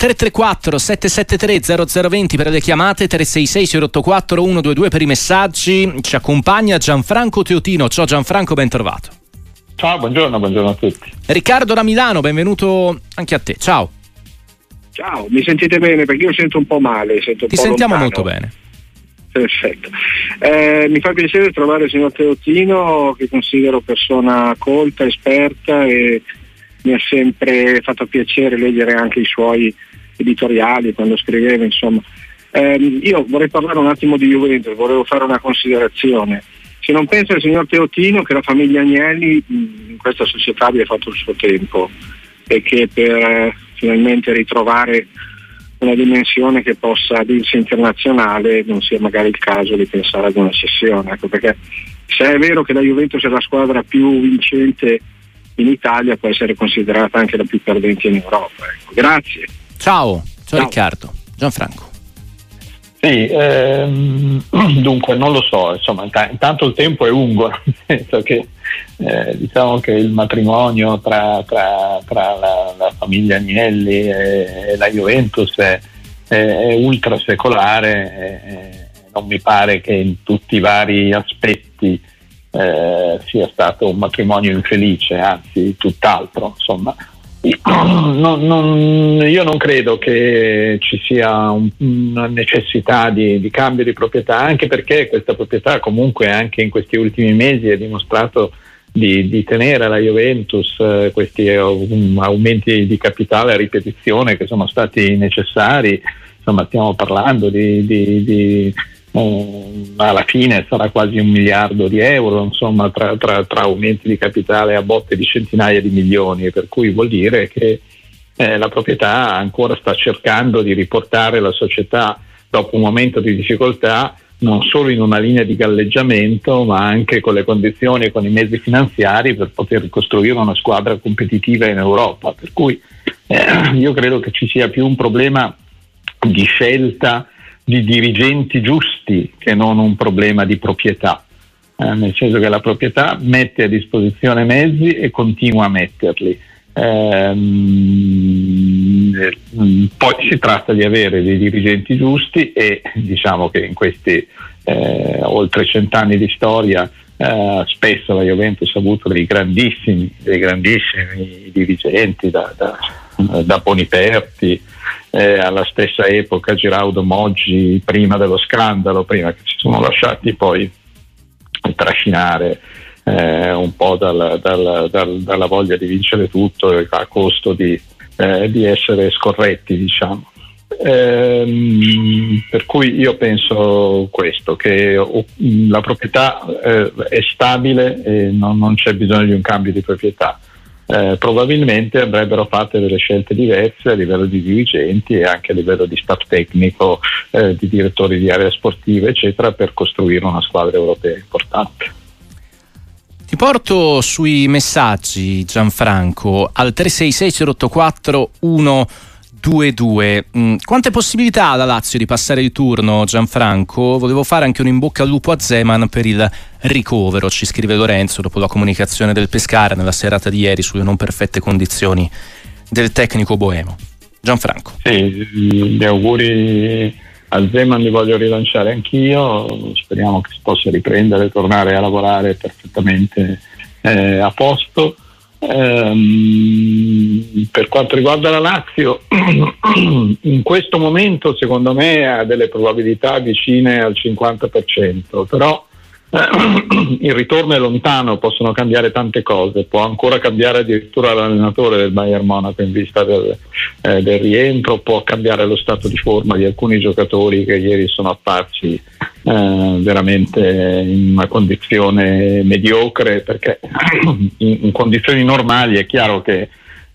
334 773 0020 per le chiamate, 366 084 122 per i messaggi. Ci accompagna Gianfranco Teotino. Ciao Gianfranco, ben trovato. Ciao, buongiorno, buongiorno a tutti. Riccardo da Milano, benvenuto anche a te. Ciao. Ciao, mi sentite bene? Perché io sento un po' male. Sento Ti sentiamo lontano. molto bene. Perfetto. Eh, mi fa piacere trovare il signor Teotino che considero persona colta, esperta e mi ha sempre fatto piacere leggere anche i suoi editoriali quando scriveva, insomma. Eh, io vorrei parlare un attimo di Juventus, volevo fare una considerazione. Se non pensa il signor Teotino che la famiglia Agnelli in questa società abbia fatto il suo tempo e che per eh, finalmente ritrovare una dimensione che possa dirsi internazionale non sia magari il caso di pensare ad una cessione. Ecco, perché se è vero che la Juventus è la squadra più vincente in Italia, può essere considerata anche la più perdente in Europa. Ecco. Grazie. Ciao, ciao, ciao. Riccardo. Gianfranco. Sì, ehm, dunque non lo so, insomma, intanto il tempo è lungo, nel senso che eh, diciamo che il matrimonio tra, tra, tra la, la, famiglia Agnelli e, la Juventus è, è, è ultra secolare e, non mi pare che in tutti i vari aspetti eh, sia stato un matrimonio infelice, anzi tutt'altro. Insomma. Non, non, io non credo che ci sia un, una necessità di, di, cambio di proprietà, anche perché questa proprietà comunque anche in questi ultimi mesi ha dimostrato di, di tenere la Juventus eh, questi um, aumenti di capitale a ripetizione che sono stati necessari. Insomma, stiamo parlando di, di um, alla fine sarà quasi un miliardo di euro, insomma, tra, tra, tra, aumenti di capitale a botte di centinaia di milioni, per cui vuol dire che eh, la proprietà ancora sta cercando di riportare la società dopo un momento di difficoltà non solo in una linea di galleggiamento, ma anche con le condizioni e con i mezzi finanziari per poter costruire una squadra competitiva in Europa. Per cui eh, io credo che ci sia più un problema di scelta di dirigenti giusti che non un problema di proprietà. Eh, nel senso che la proprietà mette a disposizione mezzi e continua a metterli. Ehm, poi si tratta di avere dei dirigenti giusti e diciamo che in questi eh, oltre cent'anni di storia eh, spesso la Juventus ha avuto dei grandissimi, dei grandissimi dirigenti da, da, da Boniperti eh, alla stessa epoca Giraudo Moggi prima dello scandalo, prima che si sono lasciati poi trascinare eh, un po' dal, dal, dal, dalla voglia di vincere tutto a costo di, eh, di essere scorretti, diciamo. Ehm, per cui io penso questo, che la proprietà eh, è stabile e non, non, c'è bisogno di un cambio di proprietà eh, probabilmente avrebbero fatto delle scelte diverse a livello di dirigenti e anche a livello di staff tecnico, eh, di direttori di aree sportive, eccetera, per costruire una squadra europea importante. Ti porto sui messaggi, Gianfranco, al 366 084 1 2-2. Mm, quante possibilità ha la Lazio di passare il turno, Gianfranco? Volevo fare anche un in bocca al lupo a Zeman per il ricovero, ci scrive Lorenzo dopo la comunicazione del Pescara nella serata di ieri sulle non perfette condizioni del tecnico boemo. Gianfranco. Sì, gli auguri a Zeman li voglio rilanciare anch'io, speriamo che si possa riprendere, tornare a lavorare perfettamente eh, a posto. Ehm, per quanto riguarda la Lazio, in questo momento secondo me ha delle probabilità vicine al 50%, però il ritorno è lontano, possono cambiare tante cose, può ancora cambiare addirittura l'allenatore del Bayern Monaco in vista del, eh, del, rientro, può cambiare lo stato di forma di alcuni giocatori che ieri sono apparsi eh, veramente in una condizione mediocre, perché in, in condizioni normali è chiaro che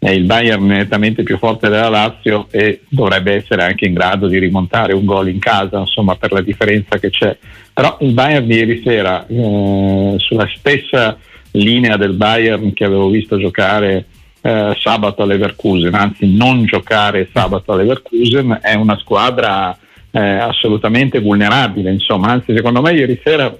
è il Bayern nettamente più forte della Lazio e dovrebbe essere anche in grado di rimontare un gol in casa, insomma, per la differenza che c'è. Però il Bayern di ieri sera, eh, sulla stessa linea del Bayern che avevo visto giocare eh, sabato a Leverkusen, anzi non giocare sabato a Leverkusen, è una squadra eh, assolutamente vulnerabile, insomma, anzi secondo me ieri sera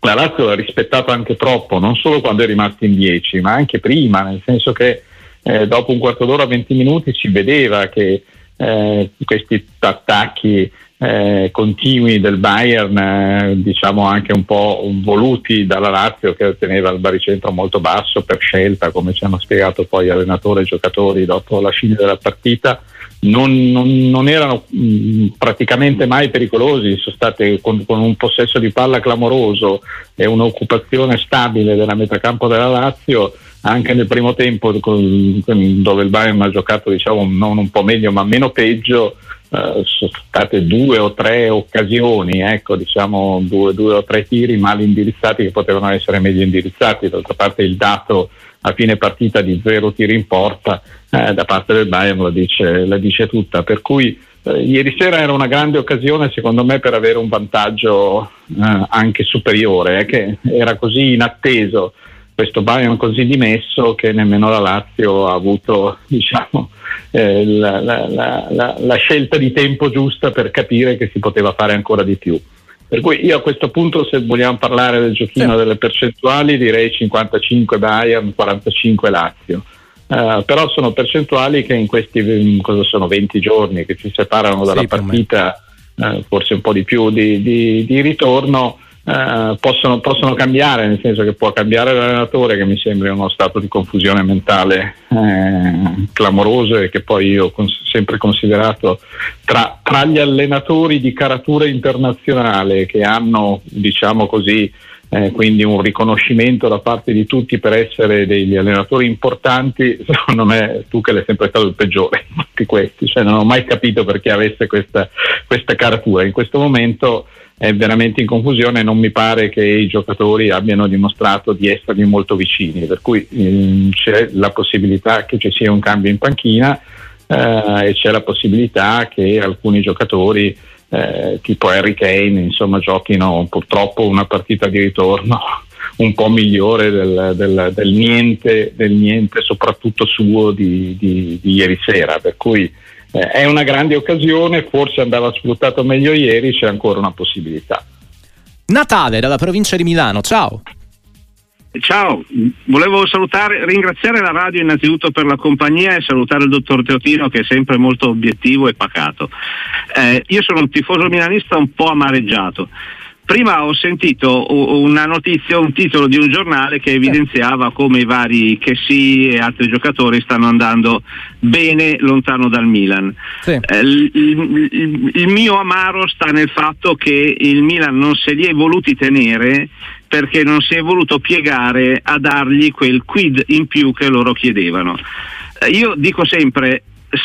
la Lazio l'ha rispettato anche troppo, non solo quando è rimasto in 10, ma anche prima, nel senso che eh, dopo un quarto d'ora, 20 minuti si vedeva che eh, questi attacchi eh, continui del Bayern, eh, diciamo anche un po' voluti dalla Lazio che otteneva il baricentro molto basso per scelta, come ci hanno spiegato poi allenatore e giocatori dopo la fine della partita, non, non, non erano mh, mm, praticamente mai pericolosi, sono state con, con, un possesso di palla clamoroso e un'occupazione stabile della metacampo della Lazio anche nel primo tempo con, con, dove il Bayern ha giocato diciamo non un po' meglio ma meno peggio eh, sono state due o tre occasioni, ecco, diciamo due, due, o tre tiri male indirizzati che potevano essere meglio indirizzati. D'altra parte il dato a fine partita di zero tiri in porta eh, da parte del Bayern la dice, la dice tutta. Per cui eh, ieri sera era una grande occasione secondo me per avere un vantaggio eh, anche superiore, eh, che era così inatteso questo Bayern così dimesso che nemmeno la Lazio ha avuto diciamo, eh, la, la, la, la, scelta di tempo giusta per capire che si poteva fare ancora di più. Per cui io a questo punto, se vogliamo parlare del giochino sì. delle percentuali, direi 55 Bayern, 45 Lazio. Uh, però sono percentuali che in questi cosa sono 20 giorni che ci separano dalla sì, partita, uh, forse un po' di più di, di, di ritorno, eh, possono, possono, cambiare, nel senso che può cambiare l'allenatore, che mi sembra uno stato di confusione mentale eh, clamoroso e che poi io ho cons- sempre considerato tra, tra, gli allenatori di caratura internazionale che hanno, diciamo così, eh, quindi un riconoscimento da parte di tutti per essere degli allenatori importanti, secondo me tu che l'hai sempre stato il peggiore di questi, cioè non ho mai capito perché avesse questa, questa caratura. In questo momento è veramente in confusione e non mi pare che i giocatori abbiano dimostrato di essergli molto vicini, per cui ehm, c'è la possibilità che ci sia un cambio in panchina eh, e c'è la possibilità che alcuni giocatori eh, tipo Harry Kane insomma, giochino purtroppo una partita di ritorno un po' migliore del, del, del, niente, del niente, soprattutto suo di, di, di ieri sera, per cui eh, è una grande occasione, forse andava sfruttato meglio ieri, c'è ancora una possibilità. Natale dalla provincia di Milano, ciao. Ciao, volevo salutare, ringraziare la radio innanzitutto per la compagnia e salutare il dottor Teotino che è sempre molto obiettivo e pacato. Eh, io sono un tifoso milanista un po' amareggiato Prima ho sentito una notizia, un titolo di un giornale che evidenziava come i vari Chessy e altri giocatori stanno andando bene lontano dal Milan. Sì. Eh, il, il, il, mio amaro sta nel fatto che il Milan non se li è voluti tenere perché non si è voluto piegare a dargli quel quid in più che loro chiedevano. Eh, io dico sempre,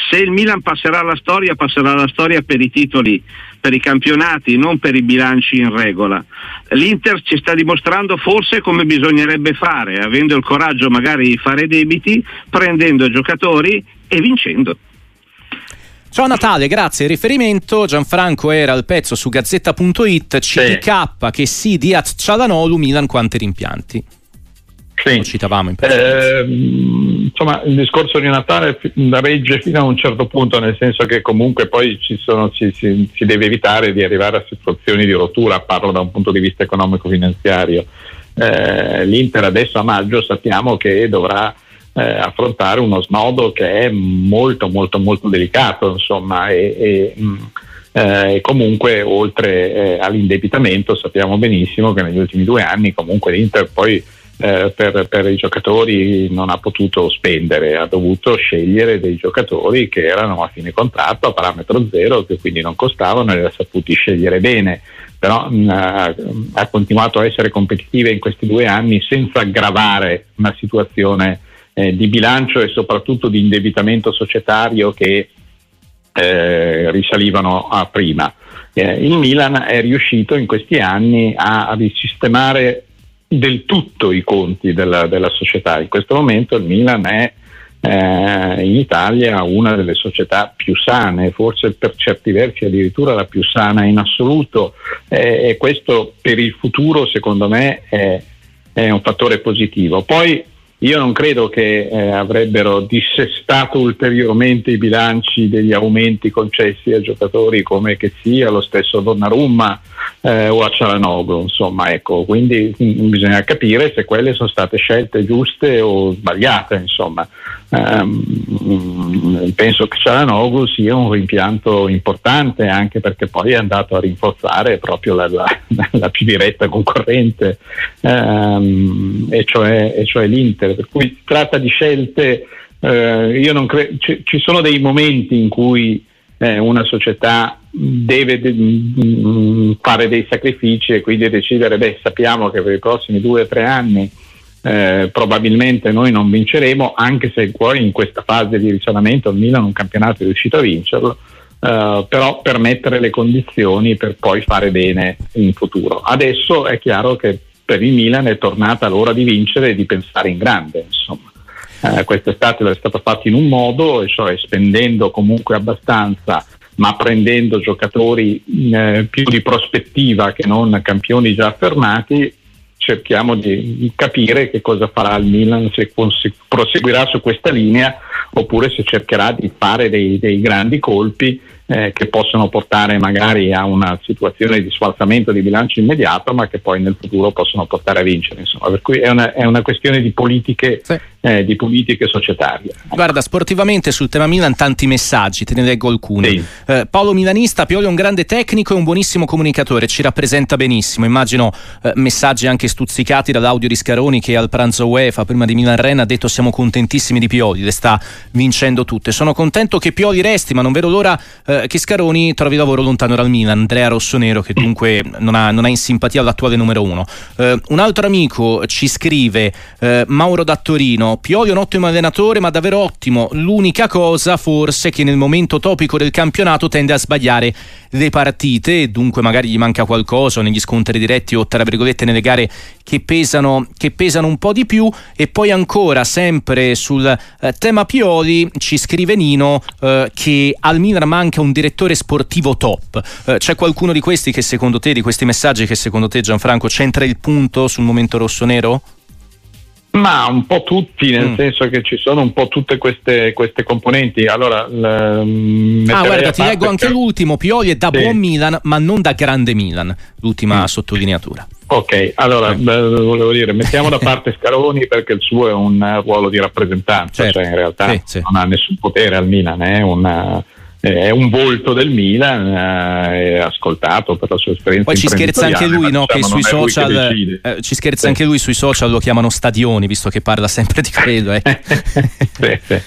se il Milan passerà la storia, passerà la storia per i titoli per i campionati, non per i bilanci in regola. L'Inter ci sta dimostrando forse come bisognerebbe fare, avendo il coraggio magari di fare debiti, prendendo giocatori e vincendo. Ciao Natale, grazie. Riferimento Gianfranco era al pezzo su gazzetta.it CDK sì. che sì di Cialanolu Milan quante rimpianti. Sì. Lo citavamo in eh, insomma, il discorso di Natale regge fino a un certo punto, nel senso che comunque poi sono, ci, si, si, deve evitare di arrivare a situazioni di rottura, parlo da un punto di vista economico-finanziario. Eh, L'Inter adesso a maggio sappiamo che dovrà eh, affrontare uno snodo che è molto molto molto delicato, insomma, e, e mh, mm, eh, comunque oltre eh, all'indebitamento sappiamo benissimo che negli ultimi due anni comunque l'Inter poi eh, per, per, i giocatori non ha potuto spendere, ha dovuto scegliere dei giocatori che erano a fine contratto a parametro zero, che quindi non costavano e li ha saputi scegliere bene, però mh, ha continuato a essere competitiva in questi due anni senza aggravare una situazione eh, di bilancio e soprattutto di indebitamento societario che eh, risalivano a prima. Eh, il Milan è riuscito in questi anni a, risistemare del tutto i conti della, della società. In questo momento il Milan è eh, in Italia una delle società più sane, forse per certi versi addirittura la più sana in assoluto eh, e questo per il futuro secondo me è, è un fattore positivo. Poi io non credo che eh, avrebbero dissestato ulteriormente i bilanci degli aumenti concessi a giocatori come che sia lo stesso Donnarumma eh, o a Cialanoglu, insomma, ecco, quindi mh, mm, bisogna capire se quelle sono state scelte giuste o sbagliate, insomma. Ehm, penso che Cialanoglu sia un rimpianto importante anche perché poi è andato a rinforzare proprio la, la, la più diretta concorrente ehm, e, cioè, e, cioè, l'Inter. Per cui si tratta di scelte eh, cre- ci, ci sono dei momenti in cui eh, una società deve de- mm, fare dei sacrifici e quindi decidere, beh sappiamo che per i prossimi due o tre anni eh, probabilmente noi non vinceremo, anche se poi in questa fase di risanamento il Milan un campionato è riuscito a vincerlo, eh, però per mettere le condizioni per poi fare bene in futuro. Adesso è chiaro che per il Milan è tornata l'ora di vincere e di pensare in grande, insomma. Eh, quest'estate è stato fatto in un modo, cioè spendendo comunque abbastanza, ma prendendo giocatori eh, più di prospettiva che non campioni già affermati. Cerchiamo di capire che cosa farà il Milan, se proseguirà su questa linea oppure se cercherà di fare dei, dei grandi colpi eh, che possono portare magari a una situazione di sfalsamento di bilancio immediato, ma che poi nel futuro possono portare a vincere. Insomma. Per cui è una, è una questione di politiche, sì. Eh, di politiche, societarie. Guarda, sportivamente sul tema Milan tanti messaggi, te ne leggo alcuni. Sì. Eh, Paolo Milanista, Pioli è un grande tecnico e un buonissimo comunicatore, ci rappresenta benissimo. Immagino eh, messaggi anche stuzzicati dall'audio di Scaroni che al pranzo UEFA prima di Milan Ren ha detto siamo contentissimi di Pioli, le sta vincendo tutte. Sono contento che Pioli resti, ma non vedo l'ora eh, che Scaroni trovi lavoro lontano dal Milan, Andrea Rossonero che dunque non ha, non ha in simpatia l'attuale numero uno. Uh, un altro amico ci scrive, uh, Mauro da Torino, Pioli è un ottimo allenatore ma davvero ottimo, l'unica cosa forse che nel momento topico del campionato tende a sbagliare le partite dunque magari gli manca qualcosa negli scontri diretti o tra virgolette nelle gare che pesano, che pesano un po' di più. E poi ancora sempre sul eh, tema Pioli ci scrive Nino eh, che al Milan manca un direttore sportivo top. Eh, c'è qualcuno di questi che secondo te di questi messaggi che secondo te Gianfranco c'entra il punto sul momento rosso-nero? Ma un po' tutti, nel mm. senso che ci sono un po' tutte queste, queste componenti. Allora, l, mm, ah, guarda, ti leggo anche che... l'ultimo. Pioli è da sì. buon Milan, ma non da grande Milan. L'ultima mm. sottolineatura. Ok, allora beh, volevo dire, mettiamo da parte Scaroni perché il suo è un ruolo di rappresentanza, certo. cioè in realtà sì, sì. non ha nessun potere al Milan, è una è un volto del Milan, eh, è ascoltato per la sua esperienza. Poi ci scherza anche lui, no, diciamo, che sui social, che eh, ci scherza sì. anche lui sui social, lo chiamano stadioni, visto che parla sempre di quello. Eh. sì, sì.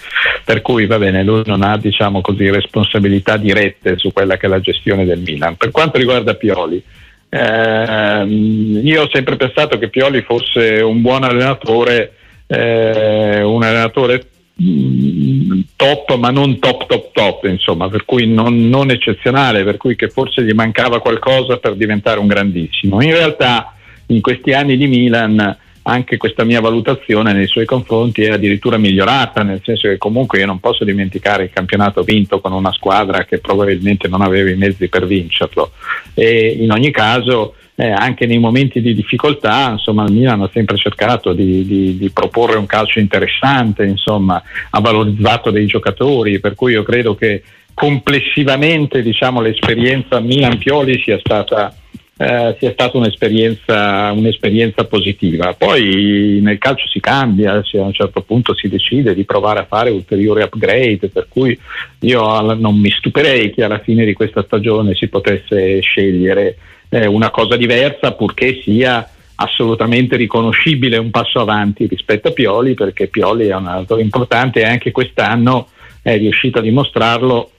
Per cui va bene, lui non ha diciamo così, responsabilità dirette su quella che è la gestione del Milan. Per quanto riguarda Pioli, ehm, io ho sempre pensato che Pioli fosse un buon allenatore, eh, un allenatore top ma non top top top insomma per cui non, non, eccezionale per cui che forse gli mancava qualcosa per diventare un grandissimo. In realtà in questi anni di Milan anche questa mia valutazione nei suoi confronti è addirittura migliorata nel senso che comunque io non posso dimenticare il campionato vinto con una squadra che probabilmente non aveva i mezzi per vincerlo. E in ogni caso eh, anche nei momenti di difficoltà, insomma, il Milan ha sempre cercato di, di, di, proporre un calcio interessante, insomma, ha valorizzato dei giocatori, per cui io credo che complessivamente diciamo, l'esperienza Milan-Pioli sia stata, eh, sia stata un'esperienza, un'esperienza, positiva. Poi nel calcio si cambia, se a un certo punto si decide di provare a fare ulteriori upgrade, per cui io non mi stupirei che alla fine di questa stagione si potesse scegliere eh, una cosa diversa purché sia assolutamente riconoscibile un passo avanti rispetto a Pioli perché Pioli è un altro importante e anche quest'anno è riuscito a dimostrarlo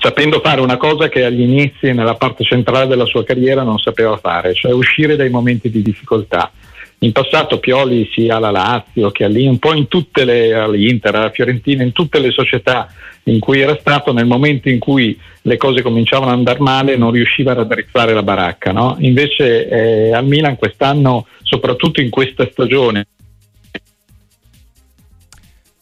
sapendo fare una cosa che agli inizi nella parte centrale della sua carriera non sapeva fare, cioè uscire dai momenti di difficoltà. In passato Pioli sia alla Lazio che un po' in tutte le all'Inter, alla Fiorentina, in tutte le società in cui era stato, nel momento in cui le cose cominciavano ad andare male non riusciva ad addrizzare la baracca. No? Invece eh, al Milan quest'anno, soprattutto in questa stagione,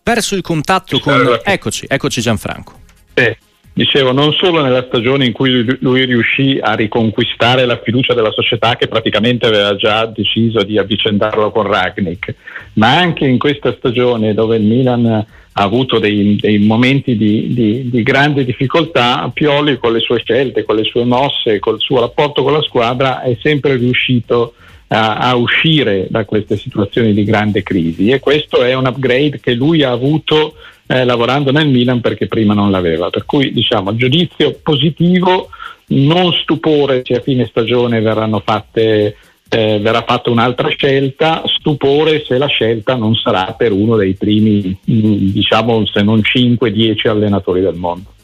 perso il contatto con... Eccoci, eccoci Gianfranco. Sì dicevo, non solo nella stagione in cui lui riuscì a riconquistare la fiducia della società che praticamente aveva già deciso di avvicendarlo con Ragnick, ma anche in questa stagione dove il Milan ha avuto dei, dei momenti di, di, di, grande difficoltà, Pioli con le sue scelte, con le sue mosse, col suo rapporto con la squadra è sempre riuscito a, a uscire da queste situazioni di grande crisi e questo è un upgrade che lui ha avuto eh, lavorando nel Milan perché prima non l'aveva. Per cui diciamo giudizio positivo, non stupore se a fine stagione fatte eh, verrà fatta un'altra scelta, stupore se la scelta non sarà per uno dei primi, mm, diciamo, se non 5-10 allenatori del mondo.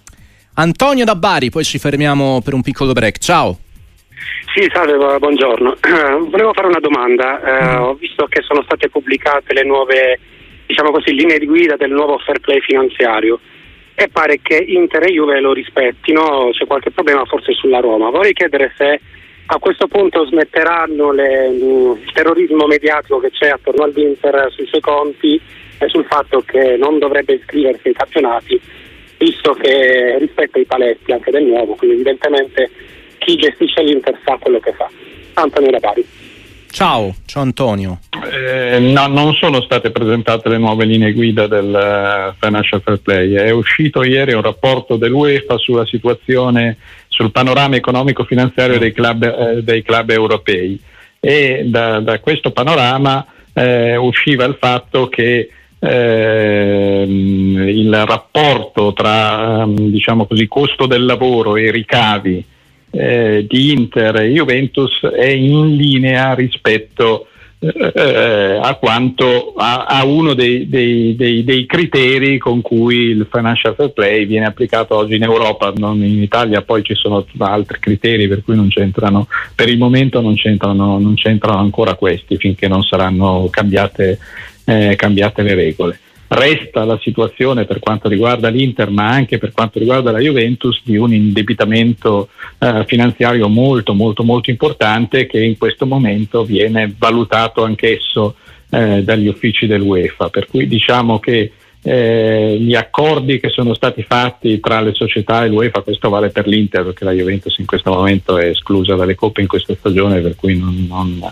Antonio da Bari, poi ci fermiamo per un piccolo break. Ciao. Sì, salve, buongiorno. volevo fare una domanda. Eh, ho visto che sono state pubblicate le nuove diciamo così, linee di guida del nuovo fair play finanziario e pare che Inter e Juve lo rispettino, c'è qualche problema forse sulla Roma. Vorrei chiedere se a questo punto smetteranno le, il terrorismo mediatico che c'è attorno all'Inter sui suoi conti e sul fatto che non dovrebbe iscriversi ai campionati, visto che rispetta i paletti anche del nuovo, quindi evidentemente chi gestisce l'Inter sa quello che fa. Antonio da. Ciao, ciao Antonio. Eh, no, non sono state presentate le nuove linee guida del uh, Financial Fair Play. È uscito ieri un rapporto dell'UEFA sulla situazione, sul panorama economico-finanziario dei club, eh, dei club europei e da, da questo panorama eh, usciva il fatto che ehm, il rapporto tra diciamo così, costo del lavoro e ricavi eh, di Inter e Juventus è in linea rispetto eh, a quanto a, a uno dei, dei, dei, dei, criteri con cui il financial fair play viene applicato oggi in Europa, non in Italia poi ci sono altri criteri per cui non c'entrano, per il momento non c'entrano, non c'entrano ancora questi finché non saranno cambiate, eh, cambiate le regole resta la situazione per quanto riguarda l'Inter ma anche per quanto riguarda la Juventus di un indebitamento eh, finanziario molto molto molto importante che in questo momento viene valutato anch'esso eh, dagli uffici dell'UEFA. Per cui diciamo che eh, gli accordi che sono stati fatti tra le società e l'UEFA, questo vale per l'Inter perché la Juventus in questo momento è esclusa dalle coppe in questa stagione per cui non, non,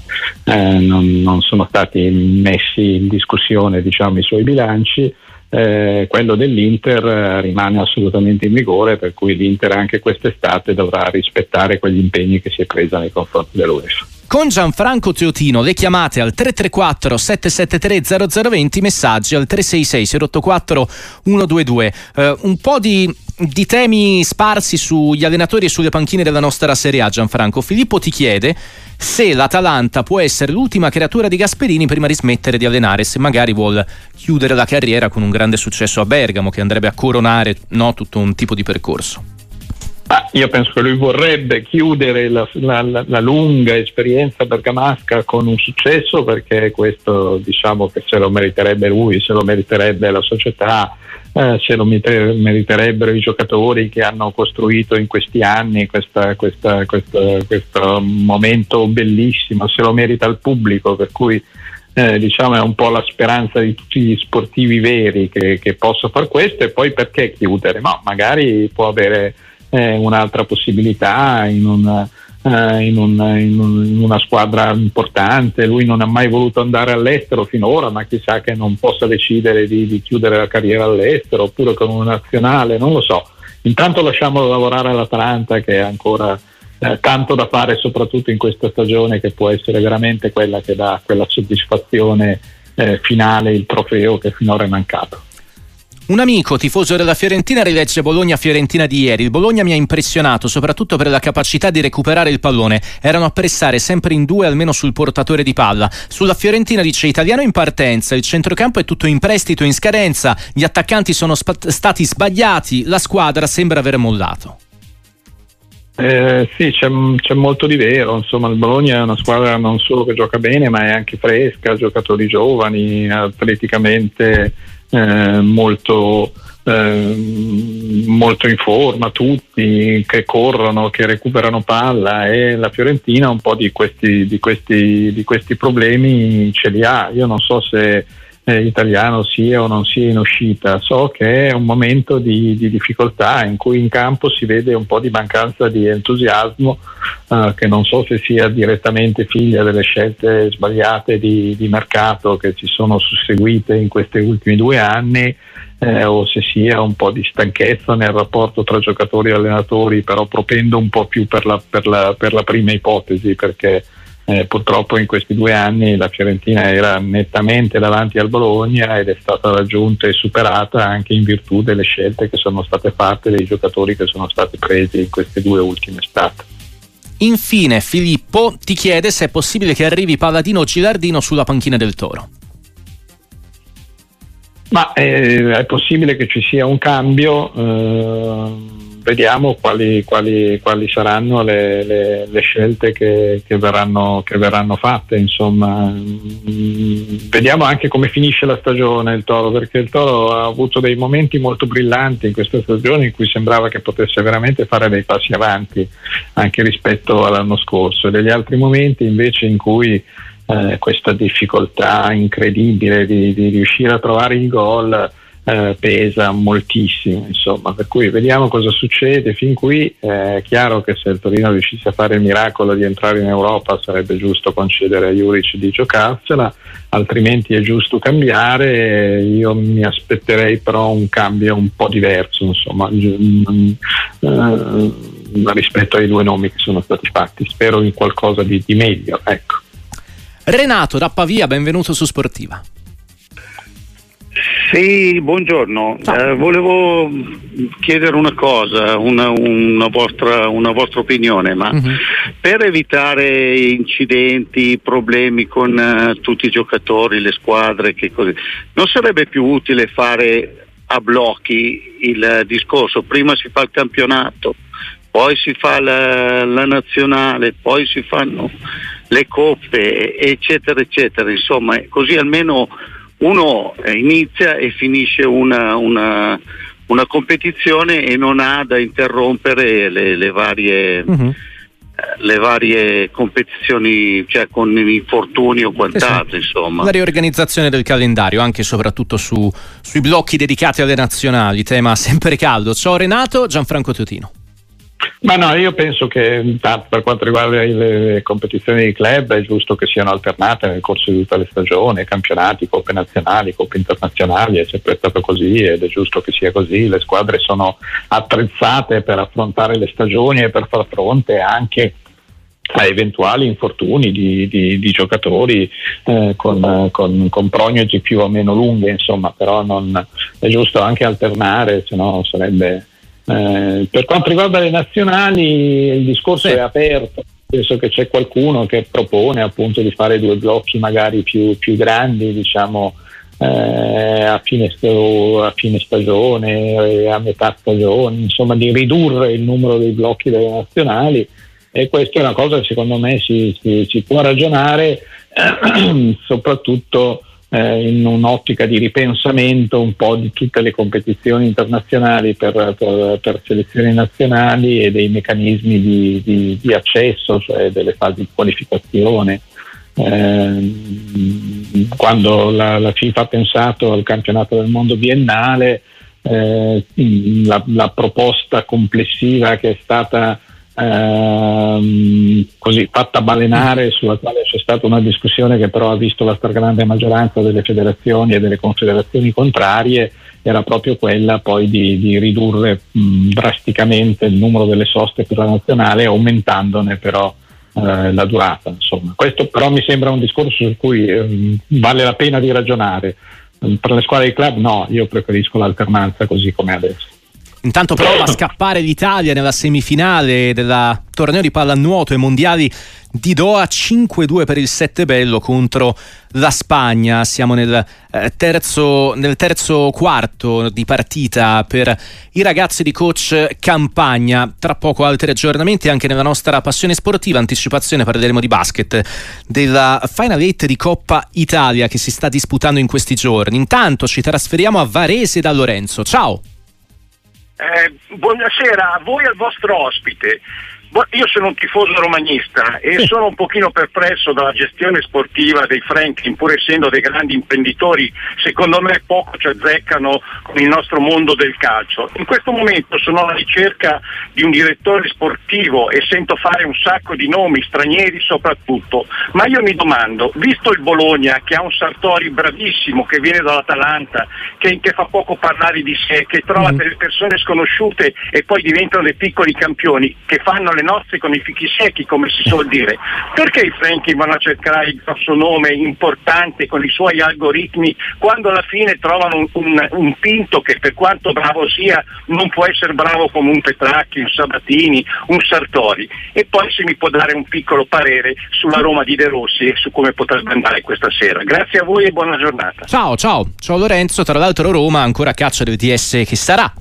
eh, non, non sono stati messi in discussione diciamo, i suoi bilanci. Eh, quello dell'Inter rimane assolutamente in vigore, per cui l'Inter anche quest'estate dovrà rispettare quegli impegni che si è presa nei confronti dell'UEFA. Con Gianfranco Teotino le chiamate al 334 773 0020, messaggi al 366 084 122. Uh, un po' di, di, temi sparsi sugli allenatori e sulle panchine della nostra Serie A, Gianfranco. Filippo ti chiede se l'Atalanta può essere l'ultima creatura di Gasperini prima di smettere di allenare, se magari vuol chiudere la carriera con un grande successo a Bergamo che andrebbe a coronare no, tutto un tipo di percorso. Ah, io penso che lui vorrebbe chiudere la, la, la, lunga esperienza bergamasca con un successo perché questo diciamo che se lo meriterebbe lui, se lo meriterebbe la società, eh, se lo meriterebbero i giocatori che hanno costruito in questi anni questa, questa, questa, questo momento bellissimo, se lo merita il pubblico, per cui eh, diciamo è un po' la speranza di tutti gli sportivi veri che, che posso fare questo e poi perché chiudere? No, magari può avere eh, un'altra possibilità in, un, eh, in, un, in, un, in, una squadra importante. Lui non ha mai voluto andare all'estero finora, ma chissà che non possa decidere di, di chiudere la carriera all'estero oppure con una nazionale, non lo so. Intanto lasciamolo lavorare all'Atalanta che ha ancora eh, tanto da fare, soprattutto in questa stagione che può essere veramente quella che dà quella soddisfazione eh, finale, il trofeo che finora è mancato. Un amico tifoso della Fiorentina rilegge Bologna-Fiorentina di ieri. Il Bologna mi ha impressionato soprattutto per la capacità di recuperare il pallone. Erano a pressare sempre in due almeno sul portatore di palla. Sulla Fiorentina dice italiano in partenza, il centrocampo è tutto in prestito, in scadenza, gli attaccanti sono sp- stati sbagliati, la squadra sembra aver mollato. Eh, sì, c'è, c'è, molto di vero, insomma il Bologna è una squadra non solo che gioca bene ma è anche fresca, giocatori giovani, atleticamente eh, molto, eh, molto in forma, tutti che corrono, che recuperano palla e la Fiorentina un po' di questi, di questi, di questi problemi ce li ha. Io non so se eh, italiano sia o non sia in uscita, so che è un momento di, di, difficoltà in cui in campo si vede un po' di mancanza di entusiasmo eh, che non so se sia direttamente figlia delle scelte sbagliate di, di mercato che si sono susseguite in questi ultimi due anni eh, o se sia un po' di stanchezza nel rapporto tra giocatori e allenatori, però propendo un po' più per la, per la, per la prima ipotesi perché eh, purtroppo in questi due anni la Fiorentina era nettamente davanti al Bologna ed è stata raggiunta e superata anche in virtù delle scelte che sono state fatte dei giocatori che sono stati presi in queste due ultime estate. Infine Filippo ti chiede se è possibile che arrivi Paladino o Gilardino sulla panchina del Toro. Ma eh, è possibile che ci sia un cambio. Eh, vediamo quali, quali, quali saranno le, le, le scelte che, che, verranno, che, verranno, fatte. Insomma. Mm, vediamo anche come finisce la stagione il Toro, perché il Toro ha avuto dei momenti molto brillanti in questa stagione in cui sembrava che potesse veramente fare dei passi avanti anche rispetto all'anno scorso, e degli altri momenti invece in cui eh, questa difficoltà incredibile di, di riuscire a trovare il gol eh, pesa moltissimo, insomma, per cui vediamo cosa succede. Fin qui eh, è chiaro che se il Torino riuscisse a fare il miracolo di entrare in Europa sarebbe giusto concedere a Juric di giocarsela, altrimenti è giusto cambiare. Io mi aspetterei però un cambio un po' diverso, insomma, eh, rispetto ai due nomi che sono stati fatti. Spero in qualcosa di, di meglio. Ecco. Renato da Pavia, benvenuto su Sportiva. Sì, buongiorno. Eh, volevo chiedere una cosa, una, una, vostra, una vostra, opinione, ma uh-huh. per evitare incidenti, problemi con uh, tutti i giocatori, le squadre, non sarebbe più utile fare a blocchi il discorso? Prima si fa il campionato, poi si fa la, la nazionale, poi si fanno le coppe, eccetera, eccetera. Insomma, così almeno uno eh, inizia e finisce una, una, una, competizione e non ha da interrompere le, le varie... Uh-huh le varie competizioni cioè con infortuni o quant'altro sì, insomma. La riorganizzazione del calendario anche e soprattutto su, sui blocchi dedicati alle nazionali tema sempre caldo. Ciao Renato Gianfranco Teotino ma no, io penso che per quanto riguarda le competizioni di club è giusto che siano alternate nel corso di tutta la stagione, campionati, coppe nazionali, coppe internazionali, è sempre stato così ed è giusto che sia così, le squadre sono attrezzate per affrontare le stagioni e per far fronte anche a eventuali infortuni di, di, di giocatori eh, con, con, con, prognosi più o meno lunghe, insomma, però non, è giusto anche alternare, se no sarebbe eh, per quanto riguarda le nazionali il discorso sì. è aperto, penso che c'è qualcuno che propone appunto di fare due blocchi magari più, più grandi, diciamo eh, a, fine, a, fine, stagione, a metà stagione, insomma di ridurre il numero dei blocchi delle nazionali e questa è una cosa che secondo me si, si, si può ragionare eh, soprattutto eh, in un'ottica di ripensamento un po' di tutte le competizioni internazionali per, per, per selezioni nazionali e dei meccanismi di, di, di, accesso, cioè delle fasi di qualificazione. Eh, quando la, la, FIFA ha pensato al campionato del mondo biennale, eh, la, la proposta complessiva che è stata ehm, così fatta balenare sulla quale c'è stata una discussione che però ha visto la stragrande maggioranza delle federazioni e delle confederazioni contrarie era proprio quella poi di, di ridurre mh, drasticamente il numero delle soste per la nazionale aumentandone però eh, la durata. Insomma. Questo però mi sembra un discorso su cui eh, vale la pena di ragionare. Per le squadre di club no, io preferisco l'alternanza così come adesso. Intanto prova a scappare l'Italia nella semifinale del torneo di pallanuoto ai mondiali di Doha 5-2 per il 7 bello contro la Spagna. Siamo nel, eh, terzo, nel terzo quarto di partita per i ragazzi di coach Campagna. Tra poco altri aggiornamenti anche nella nostra passione sportiva. Anticipazione parleremo di basket della Final 8 di Coppa Italia che si sta disputando in questi giorni. Intanto ci trasferiamo a Varese da Lorenzo. Ciao! Eh, buonasera a voi e al vostro ospite. Io sono un tifoso romanista e sì. sono un pochino perplesso dalla gestione sportiva dei Franklin, pur essendo dei grandi imprenditori, secondo me poco ci azzeccano con il nostro mondo del calcio. In questo momento sono alla ricerca di un direttore sportivo e sento fare un sacco di nomi, stranieri soprattutto, ma io mi domando, visto il Bologna che ha un Sartori bravissimo che viene dall'Atalanta, che, che fa poco parlare di sé, che trova mm. delle persone sconosciute e poi diventano dei piccoli campioni, che fanno le nozze con i fichi secchi, come si suol dire. Perché i Franchi vanno a cercare il grosso nome importante con i suoi algoritmi quando alla fine trovano un, un, un Pinto che per quanto bravo sia non può essere bravo come un Petracchi, un Sabatini, un Sartori? E poi se mi può dare un piccolo parere sulla Roma di De Rossi e su come potrebbe andare questa sera. Grazie a voi e buona giornata. Ciao, ciao, ciao Lorenzo. Tra l'altro Roma ancora a caccia del DS che sarà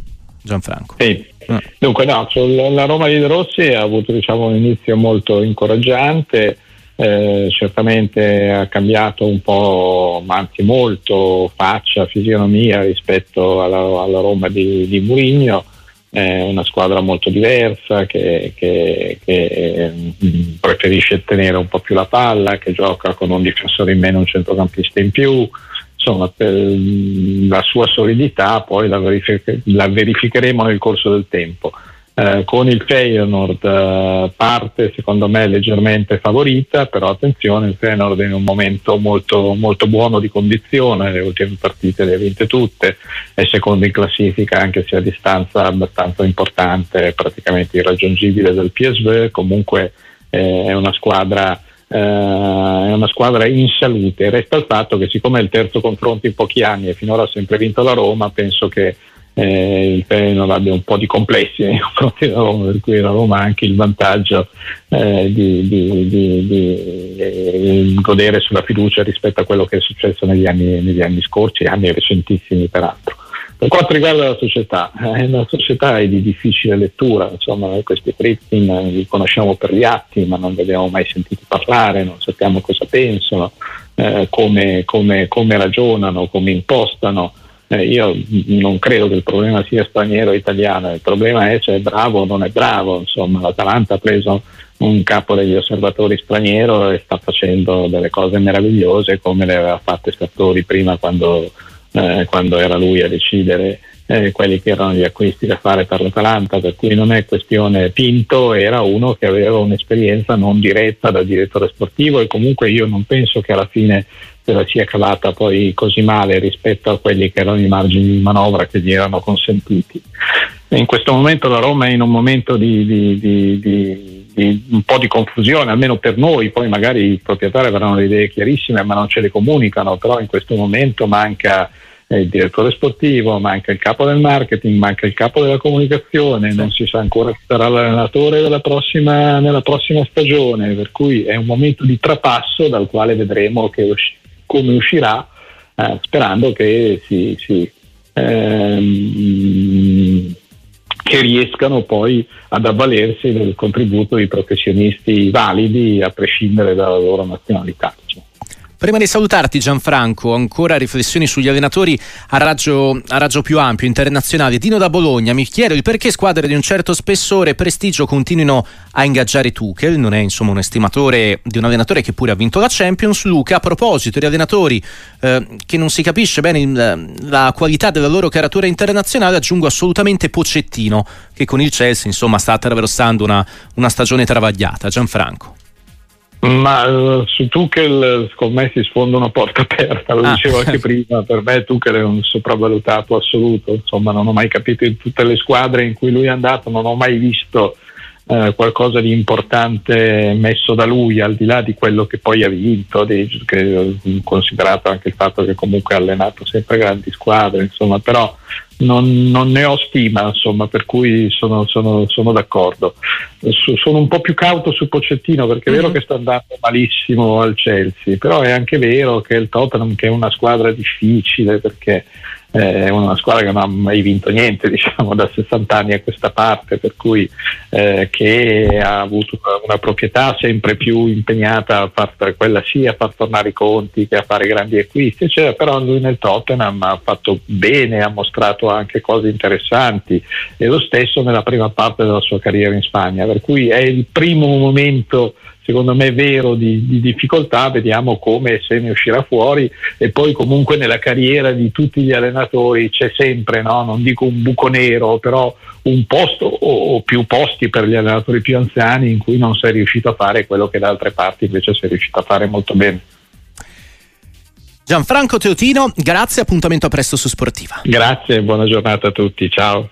Gianfranco. Sì. Dunque no, la Roma di De Rossi ha avuto diciamo, un inizio molto incoraggiante, eh, certamente ha cambiato un po', ma anzi molto, faccia, fisionomia rispetto alla, alla Roma di, di Murigno, è una squadra molto diversa che, che, che, mm, preferisce tenere un po' più la palla, che gioca con un difensore in meno, un centrocampista in più, insomma, la sua solidità poi la, verific- la, verificheremo nel corso del tempo. Eh, con il Feyenoord eh, parte secondo me leggermente favorita, però attenzione, il Feyenoord è in un momento molto, molto buono di condizione, le ultime partite le ha vinte tutte, è secondo in classifica anche se a distanza abbastanza importante, praticamente irraggiungibile dal PSV, comunque eh, è una squadra eh, è una squadra in salute. Resta il fatto che siccome è il terzo confronto in pochi anni e finora ha sempre vinto la Roma, penso che eh, il Feyenoord abbia un po' di complessi nei confronti della Roma, per cui la Roma ha anche il vantaggio eh, di, di, di, di eh, godere sulla fiducia rispetto a quello che è successo negli anni, negli anni scorsi, anni recentissimi peraltro. Per quanto riguarda la società, eh, la società è di difficile lettura, insomma questi Fritzin li conosciamo per gli atti ma non li abbiamo mai sentiti parlare, non sappiamo cosa pensano, eh, come, come, come, ragionano, come impostano. Eh, io non credo che il problema sia straniero o italiano, il problema è se è bravo o non è bravo, insomma l'Atalanta ha preso un capo degli osservatori straniero e sta facendo delle cose meravigliose come le aveva fatte Sartori prima quando eh, quando era lui a decidere eh, quelli che erano gli acquisti da fare per l'Atalanta, per cui non è questione Pinto, era uno che aveva un'esperienza non diretta da direttore sportivo e comunque io non penso che alla fine se la sia cavata poi così male rispetto a quelli che erano i margini di manovra che gli erano consentiti. In questo momento la Roma è in un momento di, di, di, di un po' di confusione, almeno per noi, poi magari i proprietari avranno le idee chiarissime ma non ce le comunicano, però in questo momento manca il direttore sportivo, manca il capo del marketing, manca il capo della comunicazione, non si sa ancora chi sarà l'allenatore della prossima, nella prossima stagione, per cui è un momento di trapasso dal quale vedremo usci- come uscirà, eh, sperando che, si, si, ehm, che riescano poi ad avvalersi del contributo di professionisti validi a prescindere dalla loro nazionalità. Prima di salutarti Gianfranco, ancora riflessioni sugli allenatori a raggio, a raggio più ampio, internazionale. Dino da Bologna, mi chiedo il perché squadre di un certo spessore e prestigio continuino a ingaggiare Tuchel, non è insomma un estimatore di un allenatore che pure ha vinto la Champions. Luca, a proposito di allenatori eh, che non si capisce bene il, la qualità della loro caratura internazionale, aggiungo assolutamente Pocettino, che con il Chelsea insomma sta attraversando una, una stagione travagliata. Gianfranco. Ma uh, su Tuchel con me si sfonda una porta aperta, lo ah. dicevo anche prima, per me Tuchel è un sopravvalutato assoluto, insomma non ho mai capito in tutte le squadre in cui lui è andato, non ho mai visto eh, qualcosa di importante messo da lui, al di là di quello che poi ha vinto, di, che, considerato anche il fatto che comunque ha allenato sempre grandi squadre, insomma, però non, non ne ho stima, insomma, per cui sono, sono, sono d'accordo. sono un po' più cauto su Pocettino perché è vero mm-hmm. che sta andando malissimo al Chelsea, però è anche vero che il Tottenham che è una squadra difficile perché è una squadra che non ha mai vinto niente diciamo da 60 anni a questa parte per cui eh, che ha avuto una proprietà sempre più impegnata a far, quella sì a far tornare i conti che a fare grandi acquisti eccetera, però lui nel Tottenham ha fatto bene ha mostrato anche cose interessanti e lo stesso nella prima parte della sua carriera in Spagna per cui è il primo momento secondo me vero di, di, difficoltà, vediamo come se ne uscirà fuori e poi comunque nella carriera di tutti gli allenatori c'è sempre, no? non dico un buco nero, però un posto o, o, più posti per gli allenatori più anziani in cui non sei riuscito a fare quello che da altre parti invece sei riuscito a fare molto bene. Gianfranco Teotino, grazie, appuntamento a presto su Sportiva. Grazie, buona giornata a tutti, ciao.